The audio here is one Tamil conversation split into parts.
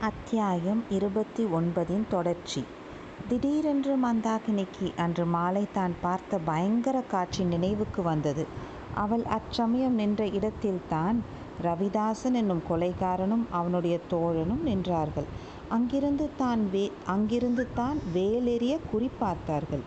அத்தியாயம் இருபத்தி ஒன்பதின் தொடர்ச்சி திடீரென்று மந்தாகினிக்கு அன்று மாலை தான் பார்த்த பயங்கர காட்சி நினைவுக்கு வந்தது. அவள் அச்சமயம் நின்ற இடத்தில்தான் ரவிதாசன் என்னும் கொலைகாரனும் அவனுடைய தோழனும் நின்றார்கள். அங்கிருந்து தான் வே அங்கிருந்து தான் வேலெறிய குறிப்பார்த்தார்கள்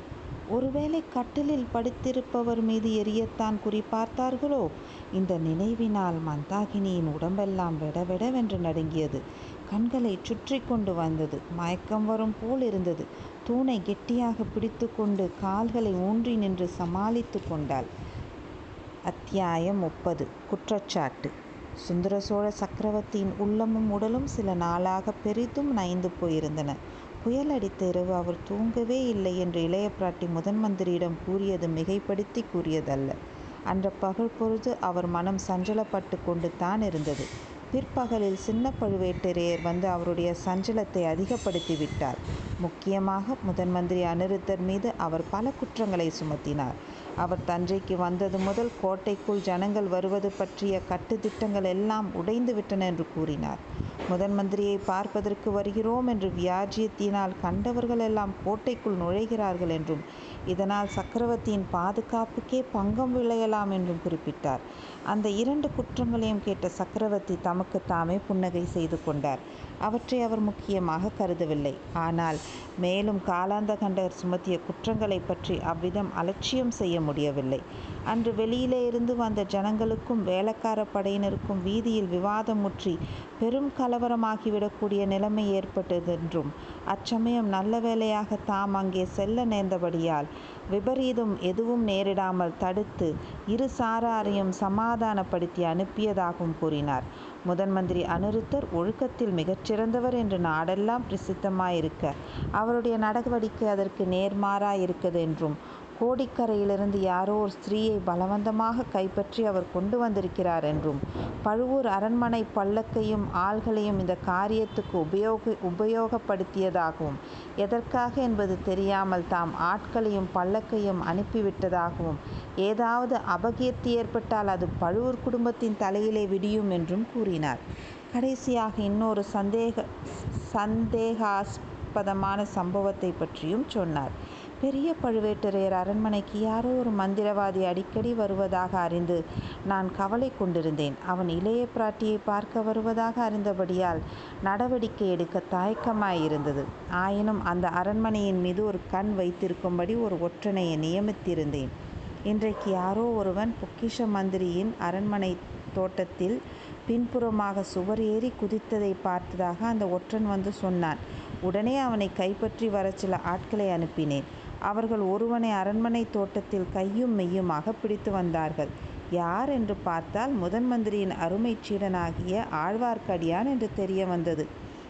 ஒருவேளை கட்டிலில் படுத்திருப்பவர் மீது எரியத்தான் குறிப்பார்த்தார்களோ இந்த நினைவினால் மந்தாகினியின் உடம்பெல்லாம் விடவிடவென்று நடுங்கியது. கண்களைச் சுற்றி கொண்டு வந்தது. மயக்கம் வரும் போல் இருந்தது. தூணை கெட்டியாக பிடித்து கொண்டு கால்களை ஊன்றி நின்று சமாளித்துக் கொண்டாள். அத்தியாயம் முப்பது குற்றச்சாட்டு சுந்தர சோழ சக்கரவர்த்தியின் உள்ளமும் உடலும் சில நாளாகப் பெரிதும் நைந்து போயிருந்தன. புயல் அடித்த இரவு அவர் தூங்கவே இல்லை என்று இளைய பிராட்டி முதன் மந்திரியிடம் கூறியது மிகைப்படுத்தி கூறியதல்ல. அன்ற பகல் பொழுது அவர் மனம் சஞ்சலப்பட்டு கொண்டு தான் இருந்தது. பிற்பகலில் சின்ன பழுவேட்டரையர் வந்து அவருடைய சஞ்சலத்தை அதிகப்படுத்தி விட்டார். முக்கியமாக முதன் மந்திரி அனிருத்தர் மீது அவர் பல குற்றங்களை சுமத்தினார். அவர் தஞ்சைக்கு வந்தது முதல் கோட்டைக்குள் ஜனங்கள் வருவது பற்றிய கட்டுத்திட்டங்கள் எல்லாம் உடைந்து விட்டன என்று கூறினார். முதன் மந்திரியை பார்ப்பதற்கு வருகிறோம் என்று வியாஜியத்தினால் கண்டவர்கள் எல்லாம் கோட்டைக்குள் நுழைகிறார்கள் என்றும் இதனால் சக்கரவர்த்தியின் பாதுகாப்புக்கே பங்கம் விளையலாம் என்றும் குறிப்பிட்டார். அந்த இரண்டு குற்றங்களையும் கேட்ட சக்கரவர்த்தி தமக்கு தாமே புன்னகை செய்து கொண்டார். அவற்றை அவர் முக்கியமாக கருதவில்லை. ஆனால் மேலும் காலாந்தகண்டர் சுமத்திய குற்றங்களைப் பற்றி அவ்விதம் அலட்சியம் செய்ய முடியவில்லை. அன்று வெளியிலே இருந்து வந்த ஜனங்களுக்கும் வேலைக்கார படையினருக்கும் வீதியில் விவாதம் முற்றி பெரும் கலவரமாகிவிடக்கூடிய நிலைமை ஏற்பட்டதென்றும் அச்சமயம் நல்ல வேளையாக தாம் அங்கே செல்ல நேர்ந்தபடியால் விபரீதம் எதுவும் நேரிடாமல் தடுத்து இரு சாராரையும் சமாதானப்படுத்தி அனுப்பியதாகவும் கூறினார். முதன் மந்திரி அநிருத்தர் ஒழுக்கத்தில் மிகச்சிறந்தவர் என்று நாடெல்லாம் பிரசித்தமாயிருக்க அவருடைய நடவடிக்கை அதற்கு நேர்மாறாயிருக்கிறதென்றும் கோடிக்கரையிலிருந்து யாரோ ஒரு ஸ்திரீயை பலவந்தமாக கைப்பற்றி அவர் கொண்டு வந்திருக்கிறார் என்றும் பழுவூர் அரண்மனை பல்லக்கையும் ஆள்களையும் இந்த காரியத்துக்கு உபயோக உபயோகப்படுத்தியதாகவும் எதற்காக என்பது தெரியாமல் தாம் ஆட்களையும் பல்லக்கையும் அனுப்பிவிட்டதாகவும் ஏதாவது அபகீர்த்தி ஏற்பட்டால் அது பழுவூர் குடும்பத்தின் தலையிலே விடியும் என்றும் கூறினார். கடைசியாக இன்னொரு சந்தேக சந்தேகாஸ்பதமான சம்பவத்தை பற்றியும் சொன்னார். பெரிய பழுவேட்டரையர் அரண்மனைக்கு யாரோ ஒரு மந்திரவாதி அடிக்கடி வருவதாக அறிந்து நான் கவலை கொண்டிருந்தேன். அவன் இளைய பிராட்டியை பார்க்க வருவதாக அறிந்தபடியால் நடவடிக்கை எடுக்க தயக்கமாயிருந்தது. ஆயினும் அந்த அரண்மனையின் மீது ஒரு கண் வைத்திருக்கும்படி ஒரு ஒற்றனையை நியமித்திருந்தேன். இன்றைக்கு யாரோ ஒருவன் பொக்கிஷ மந்திரியின் அரண்மனை தோட்டத்தில் பின்புறமாக சுவர் ஏறி குதித்ததைப் பார்த்ததாக அந்த ஒற்றன் வந்து சொன்னான். உடனே அவனை கைப்பற்றி வர சில ஆட்களை அனுப்பினேன். அவர்கள் ஒருவனை அரண்மனை தோட்டத்தில் கையும் மெய்யுமாக பிடித்து வந்தார்கள். யார் என்று பார்த்தால் முதன் மந்திரியின் அருமை சீடனாகிய ஆழ்வார்க்கடியான் என்று தெரிய வந்தது.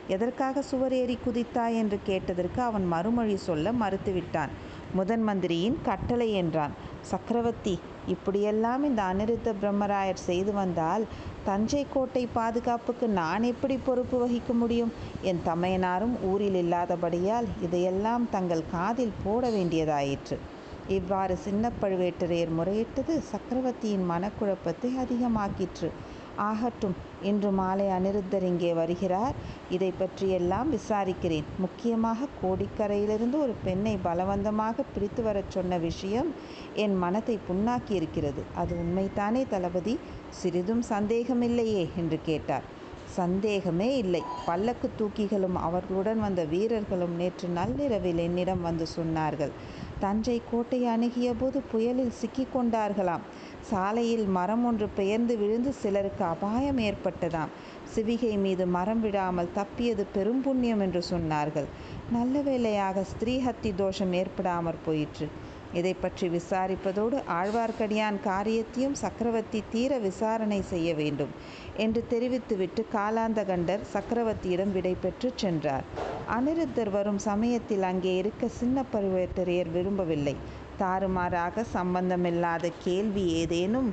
எதற்காக சுவர் ஏறி குதித்தாய்? என்று கேட்டதற்கு அவன் மறுமொழி சொல்ல மறுத்துவிட்டான். முதன் மந்திரியின் கட்டளை என்றான். சக்கரவர்த்தி இப்படியெல்லாம் இந்த அனிருத்த பிரம்மராயர் செய்து வந்தால் தஞ்சை கோட்டை பாதுகாப்புக்கு நான் எப்படி பொறுப்பு வகிக்க முடியும்? என் தமையனாரும் ஊரில் இல்லாதபடியால் இதையெல்லாம் தங்கள் காதில் போட வேண்டியதாயிற்று. இவ்வாறு சின்ன பழுவேட்டரையர் முறையிட்டது சக்கரவர்த்தியின் மனக்குழப்பத்தை அதிகமாக்கிற்று. ஆகட்டும் இன்று மாலை அநிருத்தர் இங்கே வருகிறார். இதை பற்றியெல்லாம் விசாரிக்கிறேன். முக்கியமாக கோடிக்கரையிலிருந்து ஒரு பெண்ணை பலவந்தமாக பிடித்து வரச் சொன்ன விஷயம் என் மனத்தை புண்ணாக்கி இருக்கிறது அது உண்மைத்தானே தளபதி? சிறிதும் சந்தேகமில்லையே? என்று கேட்டார். சந்தேகமே இல்லை. பல்லக்குத் தூக்கிகளும் அவர்களுடன் வந்த வீரர்களும் நேற்று நள்ளிரவில் என்னிடம் வந்து சொன்னார்கள். தஞ்சை கோட்டையை அணுகியபோது புயலில் சிக்கிக் கொண்டார்களாம். சாலையில் மரம் ஒன்று பெயர்ந்து விழுந்து சிலருக்கு அபாயம் ஏற்பட்டதாம். சிவிகை மீது மரம் விழாமல் தப்பியது பெரும் புண்ணியம் என்று சொன்னார்கள். நல்ல வேளையாக ஸ்திரீஹத்தி தோஷம் ஏற்படாமற் போயிற்று. இதை பற்றி விசாரிப்பதோடு ஆழ்வார்க்கடியான் காரியத்தையும் சக்கரவர்த்தி தீர விசாரணை செய்ய வேண்டும் என்று தெரிவித்துவிட்டு காலாந்தகண்டர் சக்கரவர்த்தியிடம் விடை பெற்று சென்றார். அனிருத்தர் வரும் சமயத்தில் அங்கே இருக்க சின்ன பழுவேட்டரையர் விரும்பவில்லை. தாறுமாறாக சம்பந்தமில்லாத கேள்வி ஏதேனும்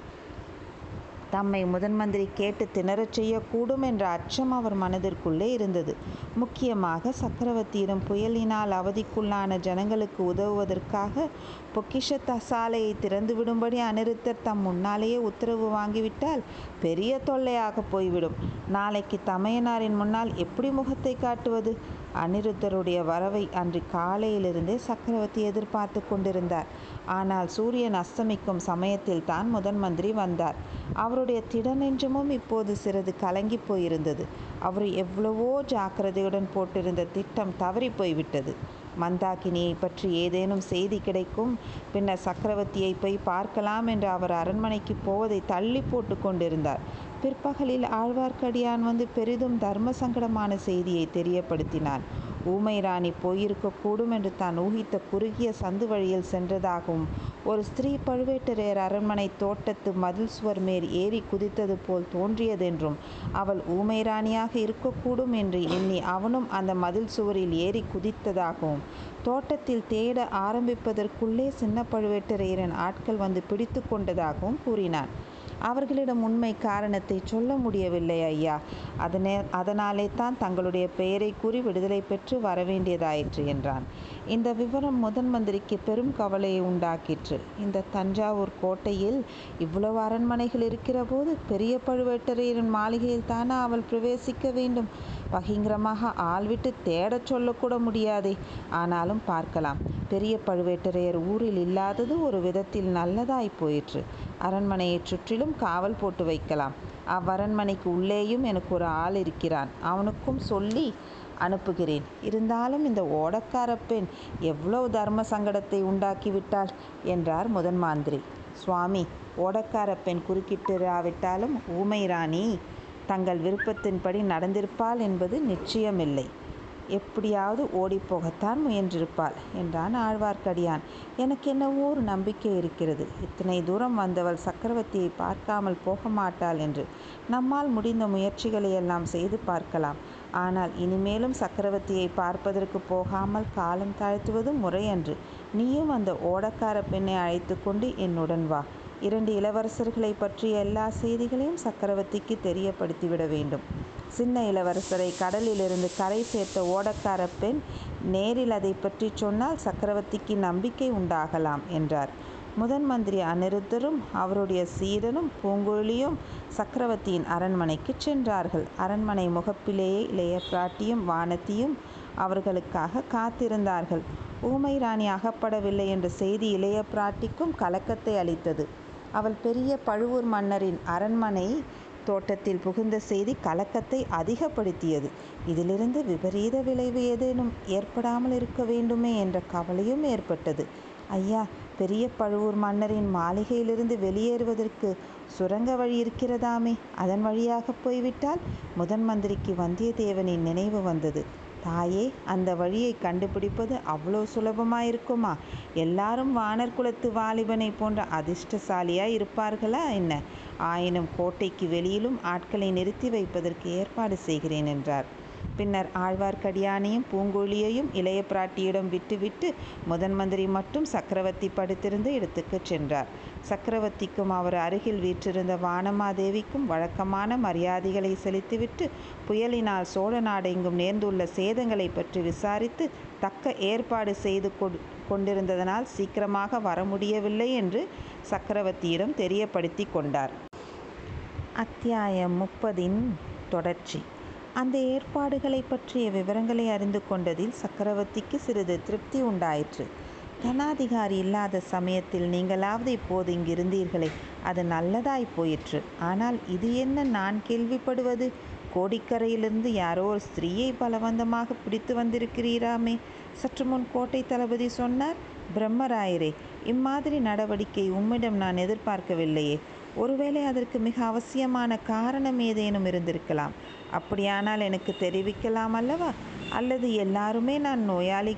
தம்மை முதன் மந்திரி கேட்டு திணறச் செய்யக்கூடும் என்ற அச்சம் அவர் மனதிற்குள்ளே இருந்தது. முக்கியமாக சக்கரவர்த்தியிடம் புயலினால் அவதிக்குள்ளான ஜனங்களுக்கு உதவுவதற்காக பொக்கிஷ சாலையை திறந்துவிடும்படி அனிருத்தர் தம் முன்னாலேயே உத்தரவு வாங்கிவிட்டால் பெரிய தொல்லையாக போய்விடும். நாளைக்கு தமையனாரின் முன்னால் எப்படி முகத்தை காட்டுவது? அனிருத்தருடைய வரவை அன்று காலையிலிருந்தே சக்கரவர்த்தி எதிர்பார்த்து கொண்டிருந்தார். ஆனால் சூரியன் அஸ்தமிக்கும் சமயத்தில் தான் முதன் மந்திரி வந்தார். அவருடைய திடநெஞ்சமும் இப்போது சிறிது கலங்கி போயிருந்தது. அவர் எவ்வளவோ ஜாக்கிரதையுடன் போட்டிருந்த திட்டம் தவறி போய்விட்டது. மந்தாகினியை பற்றி ஏதேனும் செய்தி கிடைக்கும்? பின்னர் சக்கரவர்த்தியை போய் பார்க்கலாம் என்று அவர் அரண்மனைக்கு போவதை தள்ளி போட்டு கொண்டிருந்தார். பிற்பகலில் ஆழ்வார்க்கடியான் வந்து பெரிதும் தர்ம சங்கடமான செய்தியை தெரியப்படுத்தினான். ஊமை ராணி போயிருக்கக்கூடும் என்று தான் ஊகித்த குறுகிய சந்து வழியில் சென்றதாகவும் ஒரு ஸ்திரீ பழுவேட்டரையர் அரண்மனை தோட்டத்து மதில் சுவர் மேல் ஏறி குதித்தது போல் தோன்றியதென்றும் அவள் ஊமை ராணியாக இருக்கக்கூடும் என்று எண்ணி அவனும் அந்த மதில் சுவரில் ஏறி குதித்ததாகவும் தோட்டத்தில் தேட ஆரம்பிப்பதற்குள்ளே சின்ன பழுவேட்டரையரின் ஆட்கள் வந்து பிடித்து கொண்டதாகவும் கூறினான். அவர்களிடம் உண்மை காரணத்தை சொல்ல முடியவில்லை ஐயா. அதனே அதனாலே தான் தங்களுடைய பெயரை கூறி விடுதலை பெற்று வரவேண்டியதாயிற்று என்றான். இந்த விவரம் முதன் மந்திரிக்கு பெரும் கவலையை உண்டாக்கிற்று. இந்த தஞ்சாவூர் கோட்டையில் இவ்வளவு அரண்மனைகள் இருக்கிற போது பெரிய பழுவேட்டரையரின் மாளிகையில் தானே அவள் பிரவேசிக்க வேண்டும். பகிங்கரமாக ஆள் விட்டு தேடச் சொல்லக்கூட முடியாதே. ஆனாலும் பார்க்கலாம். பெரிய பழுவேட்டரையர் ஊரில் இல்லாதது ஒரு விதத்தில் நல்லதாய் போயிற்று. அரண்மனையைச் சுற்றிலும் காவல் போட்டு வைக்கலாம். அவ்வரண்மனைக்கு உள்ளேயும் எனக்கு ஒரு ஆள் இருக்கிறான். அவனுக்கும் சொல்லி அனுப்புகிறேன். இருந்தாலும் இந்த ஓடக்கார பெண் எவ்வளவு தர்ம சங்கடத்தை உண்டாக்கிவிட்டாள் என்றார் முதன் மாந்திரி சுவாமி ஓடக்கார பெண் குறுக்கிட்டிராவிட்டாலும் ஊமை ராணி தங்கள் விருப்பத்தின்படி நடந்திருப்பாள் என்பது நிச்சயமில்லை. எப்படியாவது ஓடிப்போகத்தான் முயன்றிருப்பாள் என்றான் ஆழ்வார்க்கடியான். எனக்கு என்னவோ ஒரு நம்பிக்கை இருக்கிறது. இத்தனை தூரம் வந்தவள் சக்கரவர்த்தியை பார்க்காமல் போக மாட்டாள் என்று. நம்மால் முடிந்த முயற்சிகளை எல்லாம் செய்து பார்க்கலாம். ஆனால் இனிமேலும் சக்கரவர்த்தியை பார்ப்பதற்கு போகாமல் காலம் தாழ்த்துவது முறையன்று நீயும் அந்த ஓடக்கார பெண்ணை அழைத்து கொண்டு என்னுடன் வா. இரண்டு இளவரசர்களை பற்றிய எல்லா செய்திகளையும் சக்கரவர்த்திக்கு தெரியப்படுத்திவிட வேண்டும். சின்ன இளவரசரை கடலிலிருந்து கரை சேர்த்த ஓடக்கார பெண் நேரில் அதை பற்றி சொன்னால் சக்கரவர்த்திக்கு நம்பிக்கை உண்டாகலாம் என்றார். முதன் மந்திரி அனிருத்தரும் அவருடைய சீடனும் பூங்குழலியும் சக்கரவர்த்தியின் அரண்மனைக்கு சென்றார்கள். அரண்மனை முகப்பிலேயே இளைய பிராட்டியும் வானத்தியும் அவர்களுக்காக காத்திருந்தார்கள். ஊமை ராணி அகப்படவில்லை என்ற செய்தி இளைய பிராட்டிக்கும் கலக்கத்தை அளித்தது. அவள் பெரிய பழுவூர் மன்னரின் அரண்மனை தோட்டத்தில் புகுந்த செய்தி கலக்கத்தை அதிகப்படுத்தியது. இதிலிருந்து விபரீத விளைவு ஏதேனும் ஏற்படாமல் இருக்க வேண்டுமே என்ற கவலையும் ஏற்பட்டது. ஐயா பெரிய பழுவூர் மன்னரின் மாளிகையிலிருந்து வெளியேறுவதற்கு சுரங்க வழி இருக்கிறதாமே. அதன் வழியாக போய்விட்டால் முதன் மந்திரிக்கு வந்தியத்தேவனின் நினைவு வந்தது. தாயே அந்த வழியை கண்டுபிடிப்பது அவ்வளோ சுலபமாயிருக்குமா? எல்லாரும் வானர் குலத்து வாலிபனை போன்ற அதிர்ஷ்டசாலியாக இருப்பார்களா என்ன? ஆயினும் கோட்டைக்கு வெளியிலும் ஆட்களை நிறுத்தி வைப்பதற்கு ஏற்பாடு செய்கிறேன் என்றார். பின்னர் ஆழ்வார்க்கடியானையும் பூங்கோழியையும் இளைய பிராட்டியிடம் விட்டுவிட்டு முதன் மந்திரி மட்டும் சக்கரவர்த்தி படுத்திருந்த இடத்துக்கு சென்றார். சக்கரவர்த்திக்கும் அவர் அருகில் வீற்றிருந்த வானமாதேவிக்கும் வழக்கமான மரியாதைகளை செலுத்திவிட்டு புயலினால் சோழ நாடெங்கும் நேர்ந்துள்ள சேதங்களை பற்றி விசாரித்து தக்க ஏற்பாடு செய்து கொண்டிருந்ததனால் சீக்கிரமாக வர முடியவில்லை என்று சக்கரவர்த்தியிடம் தெரியப்படுத்தி கொண்டார். அத்தியாயம் முப்பதின் தொடர்ச்சி. அந்த ஏற்பாடுகளை பற்றிய விவரங்களை அறிந்து கொண்டதில் சக்கரவர்த்திக்கு சிறிது திருப்தி உண்டாயிற்று. தனாதிகாரி இல்லாத சமயத்தில் நீங்களாவது இப்போது இங்கிருந்தீர்களே அது நல்லதாய் போயிற்று. ஆனால் இது என்ன நான் கேள்விப்படுவது? கோடிக்கரையிலிருந்து யாரோ ஒரு ஸ்திரீயை பலவந்தமாக பிடித்து வந்திருக்கிறீராமே. சற்று முன் கோட்டை தளபதி சொன்னார் பிரம்மராயரே இம்மாதிரி நடவடிக்கை உம்மிடம் நான் எதிர்பார்க்கவில்லையே. ஒருவேளை அதற்கு மிக அவசியமான காரணம் ஏதேனும் இருந்திருக்கலாம். அப்படியானால் எனக்கு தெரிவிக்கலாம் அல்லவா? அல்லது எல்லாருமே நான் நோயாளி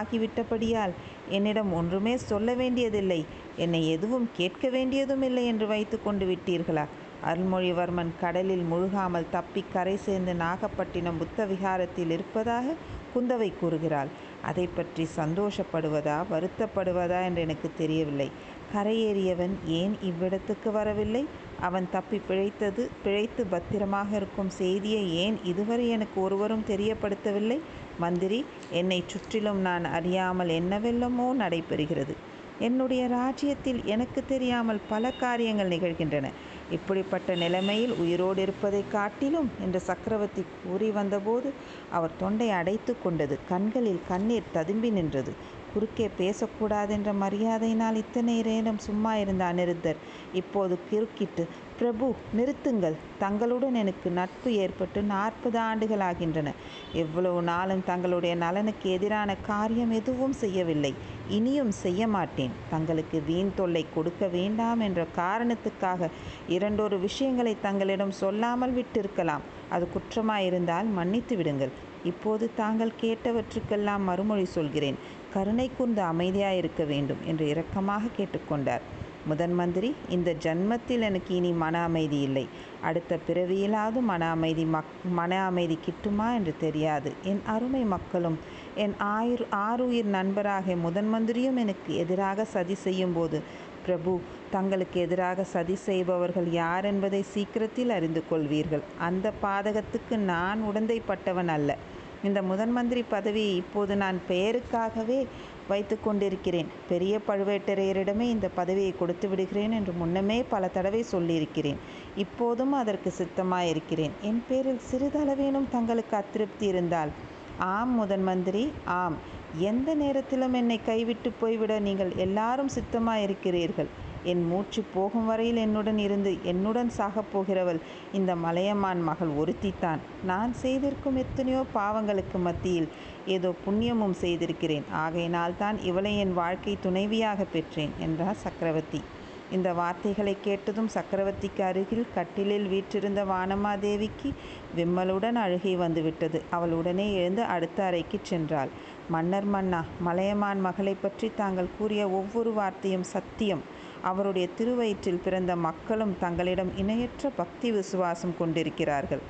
ஆகிவிட்டபடியால் என்னிடம் ஒன்றுமே சொல்ல வேண்டியதில்லை. என்னை எதுவும் கேட்க வேண்டியதும் இல்லை என்று வைத்து கொண்டு விட்டீர்களா? அருள்மொழிவர்மன் கடலில் முழுகாமல் தப்பி கரை சேர்ந்து நாகப்பட்டினம் புத்த விகாரத்தில் இருப்பதாக குந்தவை கூறுகிறாள். அதை பற்றி சந்தோஷப்படுவதா வருத்தப்படுவதா என்று எனக்கு தெரியவில்லை. கரையேறியவன் ஏன் இவ்விடத்துக்கு வரவில்லை? அவன் தப்பி பிழைத்தது பிழைத்து பத்திரமாக இருக்கும் செய்தியை ஏன் இதுவரை எனக்கு ஒருவரும் தெரியப்படுத்தவில்லை? மந்திரி என்னை சுற்றிலும் நான் அறியாமல் என்னவெல்லாமோ நடைபெறுகிறது. என்னுடைய ராஜ்யத்தில் எனக்கு தெரியாமல் பல காரியங்கள் நிகழ்கின்றன. இப்படிப்பட்ட நிலைமையில் உயிரோடு இருப்பதை காட்டிலும் என்று சக்கரவர்த்தி கூறி வந்தபோது அவர் தொண்டை அடைத்து கொண்டது. கண்களில் கண்ணீர் ததும்பி நின்றது. குறுக்கே பேசக்கூடாதென்ற மரியாதையினால் இத்தனை நேரம் சும்மா இருந்த அனிருத்தர் இப்போது குறுக்கிட்டு பிரபு நிறுத்துங்கள். தங்களுடன் எனக்கு நட்பு ஏற்பட்டு நாற்பது ஆண்டுகள் ஆகின்றன. எவ்வளவு நாளும் தங்களுடைய நலனுக்கு எதிரான காரியம் எதுவும் செய்யவில்லை. இனியும் செய்ய மாட்டேன். தங்களுக்கு வீண் தொல்லை கொடுக்க வேண்டாம் என்ற காரணத்துக்காக இரண்டொரு விஷயங்களை தங்களிடம் சொல்லாமல் விட்டிருக்கலாம். அது குற்றமாயிருந்தால் மன்னித்து விடுங்கள். இப்போது தாங்கள் கேட்டவற்றுக்கெல்லாம் மறுமொழி சொல்கிறேன். கருணை கூர்ந்து அமைதியாக இருக்க வேண்டும் என்று இரக்கமாக கேட்டுக்கொண்டார். முதன் மந்திரி இந்த ஜன்மத்தில் எனக்கு இனி மன அமைதி இல்லை. அடுத்த பிறவியிலாவது மன அமைதி மக் மன அமைதி கிட்டுமா என்று தெரியாது. என் அருமை மக்களும் என் ஆயுர் ஆறுயிர் நண்பராக முதன் மந்திரியும் எனக்கு எதிராக சதி செய்யும்போது பிரபு தங்களுக்கு எதிராக சதி செய்பவர்கள் யார் என்பதை சீக்கிரத்தில் அறிந்து கொள்வீர்கள். அந்த பாதகத்துக்கு நான் உடந்தைப்பட்டவன் அல்ல. இந்த முதன் மந்திரி பதவி இப்போது நான் பெயருக்காகவே வைத்து கொண்டிருக்கிறேன். பெரிய பழுவேட்டரையரிடமே இந்த பதவியை கொடுத்து விடுகிறேன் என்று முன்னமே பல தடவை சொல்லியிருக்கிறேன். இப்போதும் அதற்கு சித்தமாயிருக்கிறேன். என் பேரில் சிறிதளவேனும் தங்களுக்கு அதிருப்தி இருந்தால். ஆம் முதன் மந்திரி ஆம். எந்த நேரத்திலும் என்னை கைவிட்டு போய்விட நீங்கள் எல்லாரும் சித்தமாயிருக்கிறீர்கள். என் மூச்சு போகும் வரையில் என்னுடன் இருந்து என்னுடன் சாகப் போகிறவள் இந்த மலையமான் மகள் ஒருத்தித்தான். நான் செய்திருக்கும் எத்தனையோ பாவங்களுக்கு மத்தியில் ஏதோ புண்ணியமும் செய்திருக்கிறேன். ஆகையினால் தான் இவளை என் வாழ்க்கை துணைவியாக பெற்றேன் என்றார் சக்கரவர்த்தி. இந்த வார்த்தைகளை கேட்டதும் சக்கரவர்த்திக்கு அருகில் கட்டிலில் வீற்றிருந்த வானமாதேவிக்கு விம்மலுடன் அழுகை வந்துவிட்டது. அவள் உடனே எழுந்து அடுத்த அறைக்கு சென்றாள். மன்னர் மன்னா மலையமான் மகளை பற்றி தாங்கள் கூறிய ஒவ்வொரு வார்த்தையும் சத்தியம். அவருடைய திருவயிற்றில் பிறந்த மக்களும் தங்களிடம் இணையற்ற பக்தி விசுவாசம் கொண்டிருக்கிறார்கள்.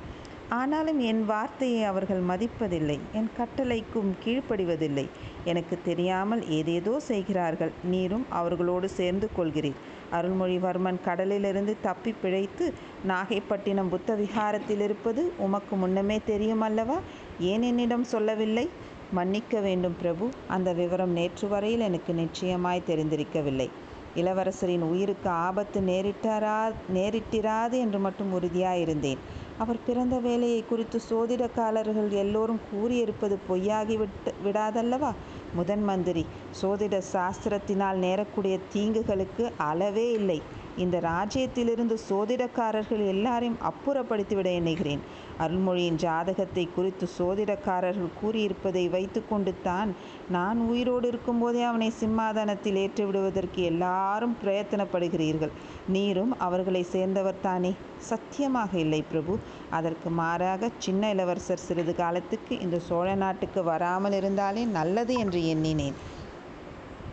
ஆனாலும் என் வார்த்தையை அவர்கள் மதிப்பதில்லை என் கட்டளைக்கும் கீழ்ப்படிவதில்லை. எனக்கு தெரியாமல் ஏதேதோ செய்கிறார்கள். நீரும் அவர்களோடு சேர்ந்து கொள்கிறீர். அருள்மொழிவர்மன் கடலிலிருந்து தப்பி பிழைத்து நாகைப்பட்டினம் புத்த விஹாரத்தில் இருப்பது உமக்கு முன்னமே தெரியும் அல்லவா ஏன் என்னிடம் சொல்லவில்லை? மன்னிக்க வேண்டும் பிரபு. அந்த விவரம் நேற்று வரையில் எனக்கு நிச்சயமாய் தெரிந்திருக்கவில்லை. இளவரசரின் உயிருக்கு ஆபத்து நேரிட்டாரா நேரிட்டிராது என்று மட்டும் உறுதியாயிருந்தேன். அவர் பிறந்த வேலையை குறித்து சோதிடக்காரர்கள் எல்லோரும் கூறியிருப்பது பொய்யாகி விட்டு விடாதல்லவா? முதன் மந்திரி சோதிட சாஸ்திரத்தினால் நேரக்கூடிய தீங்குகளுக்கு அளவே இல்லை. இந்த ராஜ்யத்திலிருந்து சோதிடக்காரர்கள் எல்லாரையும் அப்புறப்படுத்திவிட எண்ணுகிறேன். அருள்மொழியின் ஜாதகத்தை குறித்து சோதிடக்காரர்கள் கூறியிருப்பதை வைத்துக்கொண்டு தான் நான் உயிரோடு இருக்கும்போதே அவனை சிம்மாதனத்தில் ஏற்றி விடுவதற்கு எல்லாரும் பிரயத்தனப்படுகிறீர்கள். நீரும் அவர்களை சேர்ந்தவர் தானே. சத்தியமாக இல்லை பிரபு. அதற்கு மாறாக சின்ன இளவரசர் சிறிது காலத்துக்கு இந்த சோழ நாட்டுக்கு வராமல் இருந்தாலே நல்லது என்று எண்ணினேன்.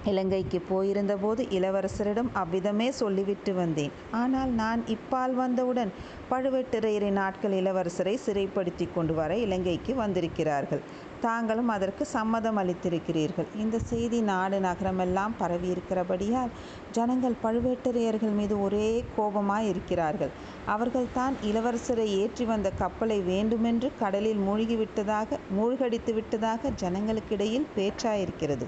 இலங்கைக்கு போயிருந்தபோது இளவரசரிடம் அவ்விதமே சொல்லிவிட்டு வந்தேன். ஆனால் நான் இப்பால் வந்தவுடன் பழுவேட்டரையரின் நாட்கள் இளவரசரை சிறைப்படுத்தி கொண்டு வர இலங்கைக்கு வந்திருக்கிறார்கள். தாங்களும் அதற்கு சம்மதம் அளித்திருக்கிறீர்கள். இந்த செய்தி நாடு நகரமெல்லாம் பரவியிருக்கிறபடியால் ஜனங்கள் பழுவேட்டரையர்கள் மீது ஒரே கோபமாய் இருக்கிறார்கள் அவர்கள் தான் இளவரசரை ஏற்றி வந்த கப்பலை வேண்டுமென்று கடலில் மூழ்கிவிட்டதாக மூழ்கடித்து விட்டதாக ஜனங்களுக்கிடையில் பேச்சாயிருக்கிறது.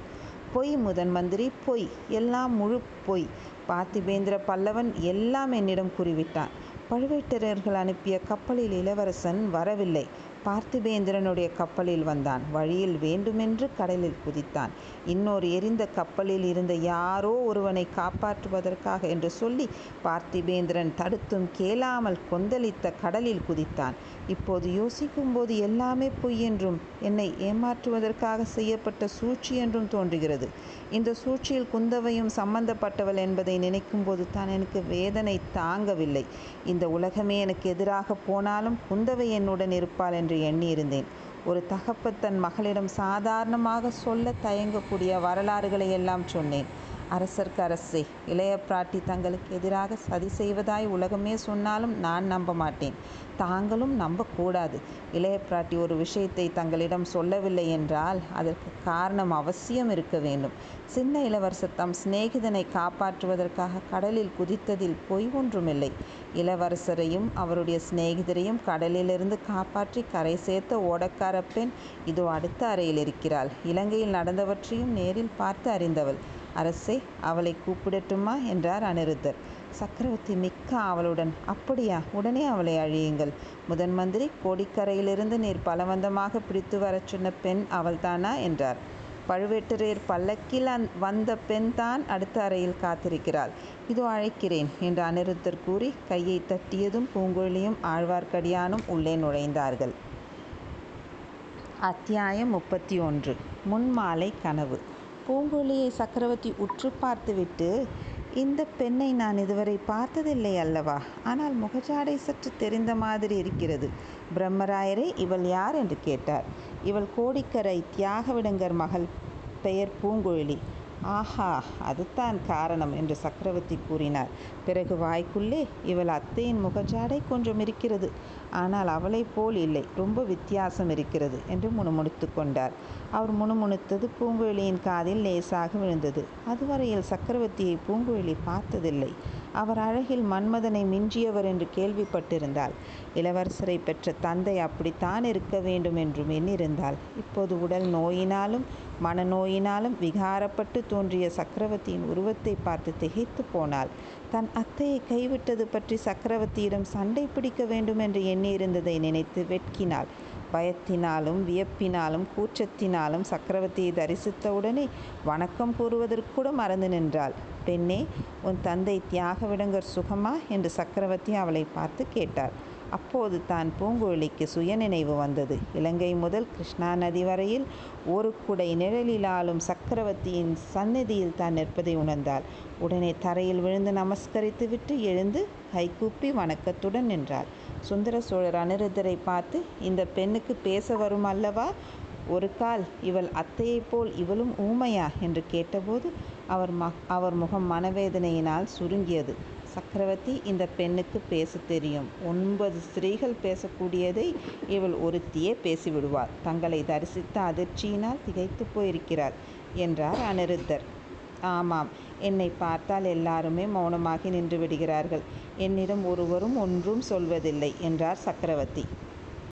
பொய் முதன் மந்திரி பொய் எல்லாம் முழு பொய். பார்த்திபேந்திர பல்லவன் எல்லாம் என்னிடம் கூறிவிட்டான். பழுவேட்டரர்கள் அனுப்பிய கப்பலில் இளவரசன் வரவில்லை. பார்த்திபேந்திரனுடைய கப்பலில் வந்தான். வழியில் வேண்டுமென்று கடலில் குதித்தான். இன்னொரு எரிந்த கப்பலில் இருந்த யாரோ ஒருவனை காப்பாற்றுவதற்காக என்று சொல்லி பார்த்திபேந்திரன் தடுத்தும் கேளாமல் கொந்தளித்த கடலில் குதித்தான். இப்போது யோசிக்கும்போது எல்லாமே பொய் என்றும் என்னை ஏமாற்றுவதற்காக செய்யப்பட்ட சூழ்ச்சி என்றும் தோன்றுகிறது. இந்த சூழ்ச்சியில் குந்தவையும் சம்பந்தப்பட்டவள் என்பதை நினைக்கும்போது தான் எனக்கு வேதனை தாங்கவில்லை. இந்த உலகமே எனக்கு எதிராக போனாலும் குந்தவை என்னுடன் இருப்பாள் என்று எண்ணியிருந்தேன். ஒரு தகப்பத்தன் தன் மகளிடம் சாதாரணமாக சொல்ல தயங்கக்கூடிய வரலாறுகளை எல்லாம் சொன்னேன். அரசர்க்கு அரசே. இளைய பிராட்டி தங்களுக்கு எதிராக சதி செய்வதாய் உலகமே சொன்னாலும் நான் நம்ப மாட்டேன். தாங்களும் நம்பக்கூடாது. இளைய பிராட்டி ஒரு விஷயத்தை தங்களிடம் சொல்லவில்லை என்றால் அதற்கு காரணம் அவசியம் இருக்க வேண்டும். சின்ன இளவரசர் தம் சிநேகிதனை காப்பாற்றுவதற்காக கடலில் குதித்ததில் பொய் ஒன்றுமில்லை. இளவரசரையும் அவருடைய சிநேகிதரையும் கடலிலிருந்து காப்பாற்றி கரை சேர்த்த ஓடக்கார பெண் இதோ அடுத்த அறையில் இருக்கிறாள். இலங்கையில் நடந்தவற்றையும் நேரில் பார்த்து அறிந்தவள். அரசே அவளை கூப்பிடட்டுமா? என்றார் அனிருத்தர். சக்கரவர்த்தி மிக்க ஆவலுடன் அப்படியா உடனே அவளை அழியுங்கள். முதன் மந்திரி கோடிக்கரையிலிருந்து நீர் பலவந்தமாக பிடித்து வரச் சொன்ன பெண் அவள்தானா? என்றார். பழுவேட்டரையர் பல்லக்கில் அந் வந்த பெண் தான் அடுத்த அறையில் காத்திருக்கிறாள். இதோ அழைக்கிறேன் என்று அனிருத்தர் கூறி கையை தட்டியதும் பூங்குழலியும் ஆழ்வார்க்கடியானும் உள்ளே நுழைந்தார்கள். அத்தியாயம் முப்பத்தி ஒன்று. முன்மாலை கனவு. பூங்குழலியை சக்கரவர்த்தி உற்று பார்த்துவிட்டு இந்த பெண்ணை நான் இதுவரை பார்த்ததில்லை அல்லவா? ஆனால் முகஜாடை சற்று தெரிந்த மாதிரி இருக்கிறது. பிரம்மராயரே இவள் யார்? என்று கேட்டார். இவள் கோடிக்கரை தியாகவிடங்கர் மகள் பெயர் பூங்குழலி. ஆஹா அதுதான் காரணம் என்று சக்கரவர்த்தி கூறினார். பிறகு வாய்க்குள்ளே இவள் அத்தையின் முகஜாடை கொஞ்சம் இருக்கிறது. ஆனால் அவளைப் போல் இல்லை. ரொம்ப வித்தியாசம் இருக்கிறது என்று முணுமுணுத்து கொண்டார். அவர் முணுமுணுத்தது பூங்குழலியின் காதில் லேசாக விழுந்தது. அதுவரையில் சக்கரவர்த்தியை பூங்குழலி பார்த்ததில்லை. அவர் அழகில் மன்மதனை மிஞ்சியவர் என்று கேள்விப்பட்டிருந்தாள். இளவரசரை பெற்ற தந்தை அப்படித்தான் இருக்க வேண்டும் என்றும் எண்ணிருந்தாள் இப்போது உடல் நோயினாலும் மனநோயினாலும் விகாரப்பட்டு தோன்றிய சக்கரவர்த்தியின் உருவத்தை பார்த்து திகைத்து போனாள். தன் அத்தையை கைவிட்டது பற்றி சக்கரவர்த்தியிடம் சண்டை பிடிக்க வேண்டும் என்று எண்ணியிருந்ததை நினைத்து வெட்கினாள். பயத்தினாலும் வியப்பினாலும் கூச்சத்தினாலும் சக்கரவர்த்தியை தரிசித்தவுடனே வணக்கம் கூறுவதற்கூட மறந்து நின்றாள். பெண்ணே உன் தந்தை தியாகவிடங்கர் சுகமா? என்று சக்கரவர்த்தி அவளை பார்த்து கேட்டார் அப்போது தான் பூங்குழலிக்கு சுயநினைவு வந்தது. இலங்கை முதல் கிருஷ்ணா நதி வரையில் ஒரு குடை நிழலிலாலும் சக்கரவர்த்தியின் சந்நிதியில் தான் நிற்பதை உணர்ந்தாள். உடனே தரையில் விழுந்து நமஸ்கரித்து விட்டு எழுந்து கைகூப்பி வணக்கத்துடன் நின்றாள். சுந்தர சோழர் அனிருத்தரை பார்த்து இந்த பெண்ணுக்கு பேச வரும் அல்லவா? ஒரு கால் இவள் அத்தையைப் போல் இவளும் ஊமையா? என்று கேட்டபோது அவர் ம அவர் முகம் மனவேதனையினால் சுருங்கியது. சக்கரவர்த்தி இந்த பெண்ணுக்கு பேச தெரியும். ஒன்பது ஸ்திரீகள் பேசக்கூடியதை இவள் ஒருத்தியே பேசிவிடுவாள். தங்களை தரிசித்த அதிர்ச்சியினால் திகைத்து போயிருக்கிறார் என்றார் அனிருத்தர். ஆமாம் என்னை பார்த்தால் எல்லாருமே மௌனமாகி நின்று விடுகிறார்கள். என்னிடம் ஒருவரும் ஒன்றும் சொல்வதில்லை என்றார் சக்கரவர்த்தி.